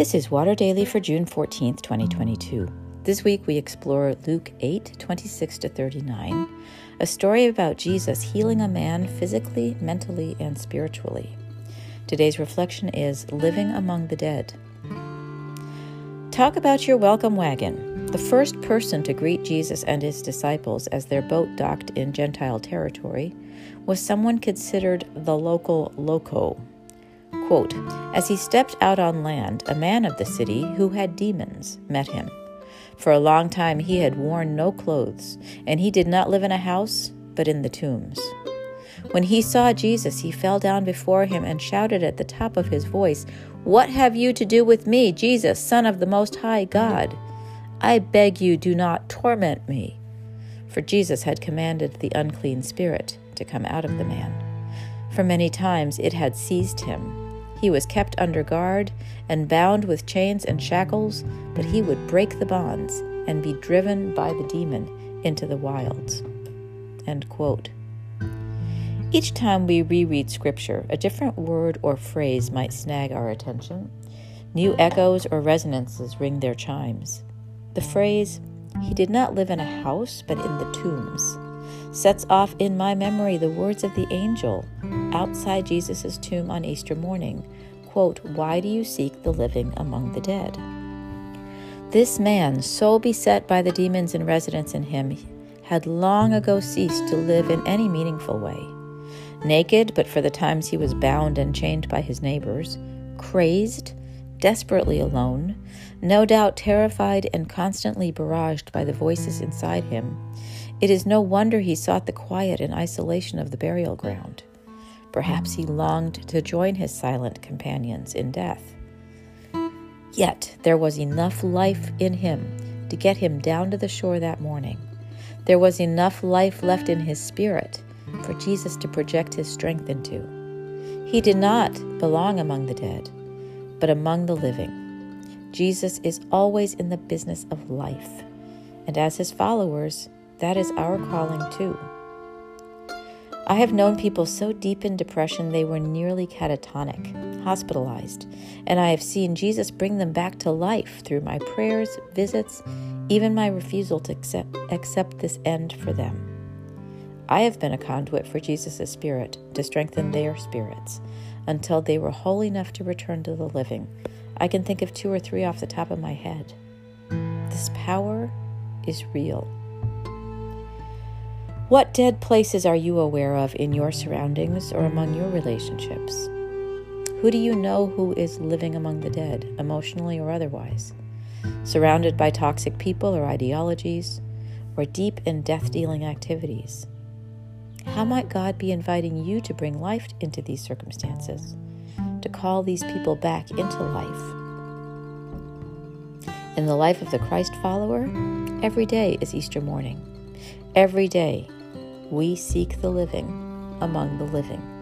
This is Water Daily for June 14th, 2022. This week we explore Luke 8, 26 to 39, a story about Jesus healing a man physically, mentally, and spiritually. Today's reflection is Living Among the Dead. Talk about your welcome wagon. The first person to greet Jesus and his disciples as their boat docked in Gentile territory was someone considered the local loco, Quote, As he stepped out on land, a man of the city who had demons met him. For a long time he had worn no clothes, and he did not live in a house, but in the tombs. When he saw Jesus, he fell down before him and shouted at the top of his voice, What have you to do with me, Jesus, Son of the Most High God? I beg you, do not torment me. For Jesus had commanded the unclean spirit to come out of the man. For many times it had seized him he was kept under guard and bound with chains and shackles, but he would break the bonds and be driven by the demon into the wilds. Each time we reread Scripture, a different word or phrase might snag our attention. New echoes or resonances ring their chimes. The phrase, He did not live in a house, but in the tombs, sets off in my memory the words of the angel outside Jesus' tomb on Easter morning quote, Why do you seek the living among the dead? This man, so beset by the demons in residence in him, had long ago ceased to live in any meaningful way. Naked, but for the times he was bound and chained by his neighbors, crazed, desperately alone, no doubt terrified and constantly barraged by the voices inside him, it is no wonder he sought the quiet and isolation of the burial ground. Perhaps he longed to join his silent companions in death. Yet there was enough life in him to get him down to the shore that morning. There was enough life left in his spirit for Jesus to project his strength into. He did not belong among the dead, but among the living. Jesus is always in the business of life, and as his followers, that is our calling too. I have known people so deep in depression they were nearly catatonic, hospitalized, and I have seen Jesus bring them back to life through my prayers, visits, even my refusal to accept, accept this end for them. I have been a conduit for Jesus' Spirit to strengthen their spirits until they were whole enough to return to the living. I can think of two or three off the top of my head. This power is real. What dead places are you aware of in your surroundings or among your relationships? Who do you know who is living among the dead, emotionally or otherwise? Surrounded by toxic people or ideologies, or deep in death dealing activities? How might God be inviting you to bring life into these circumstances, to call these people back into life? In the life of the Christ follower, every day is Easter morning. Every day we seek the living among the living.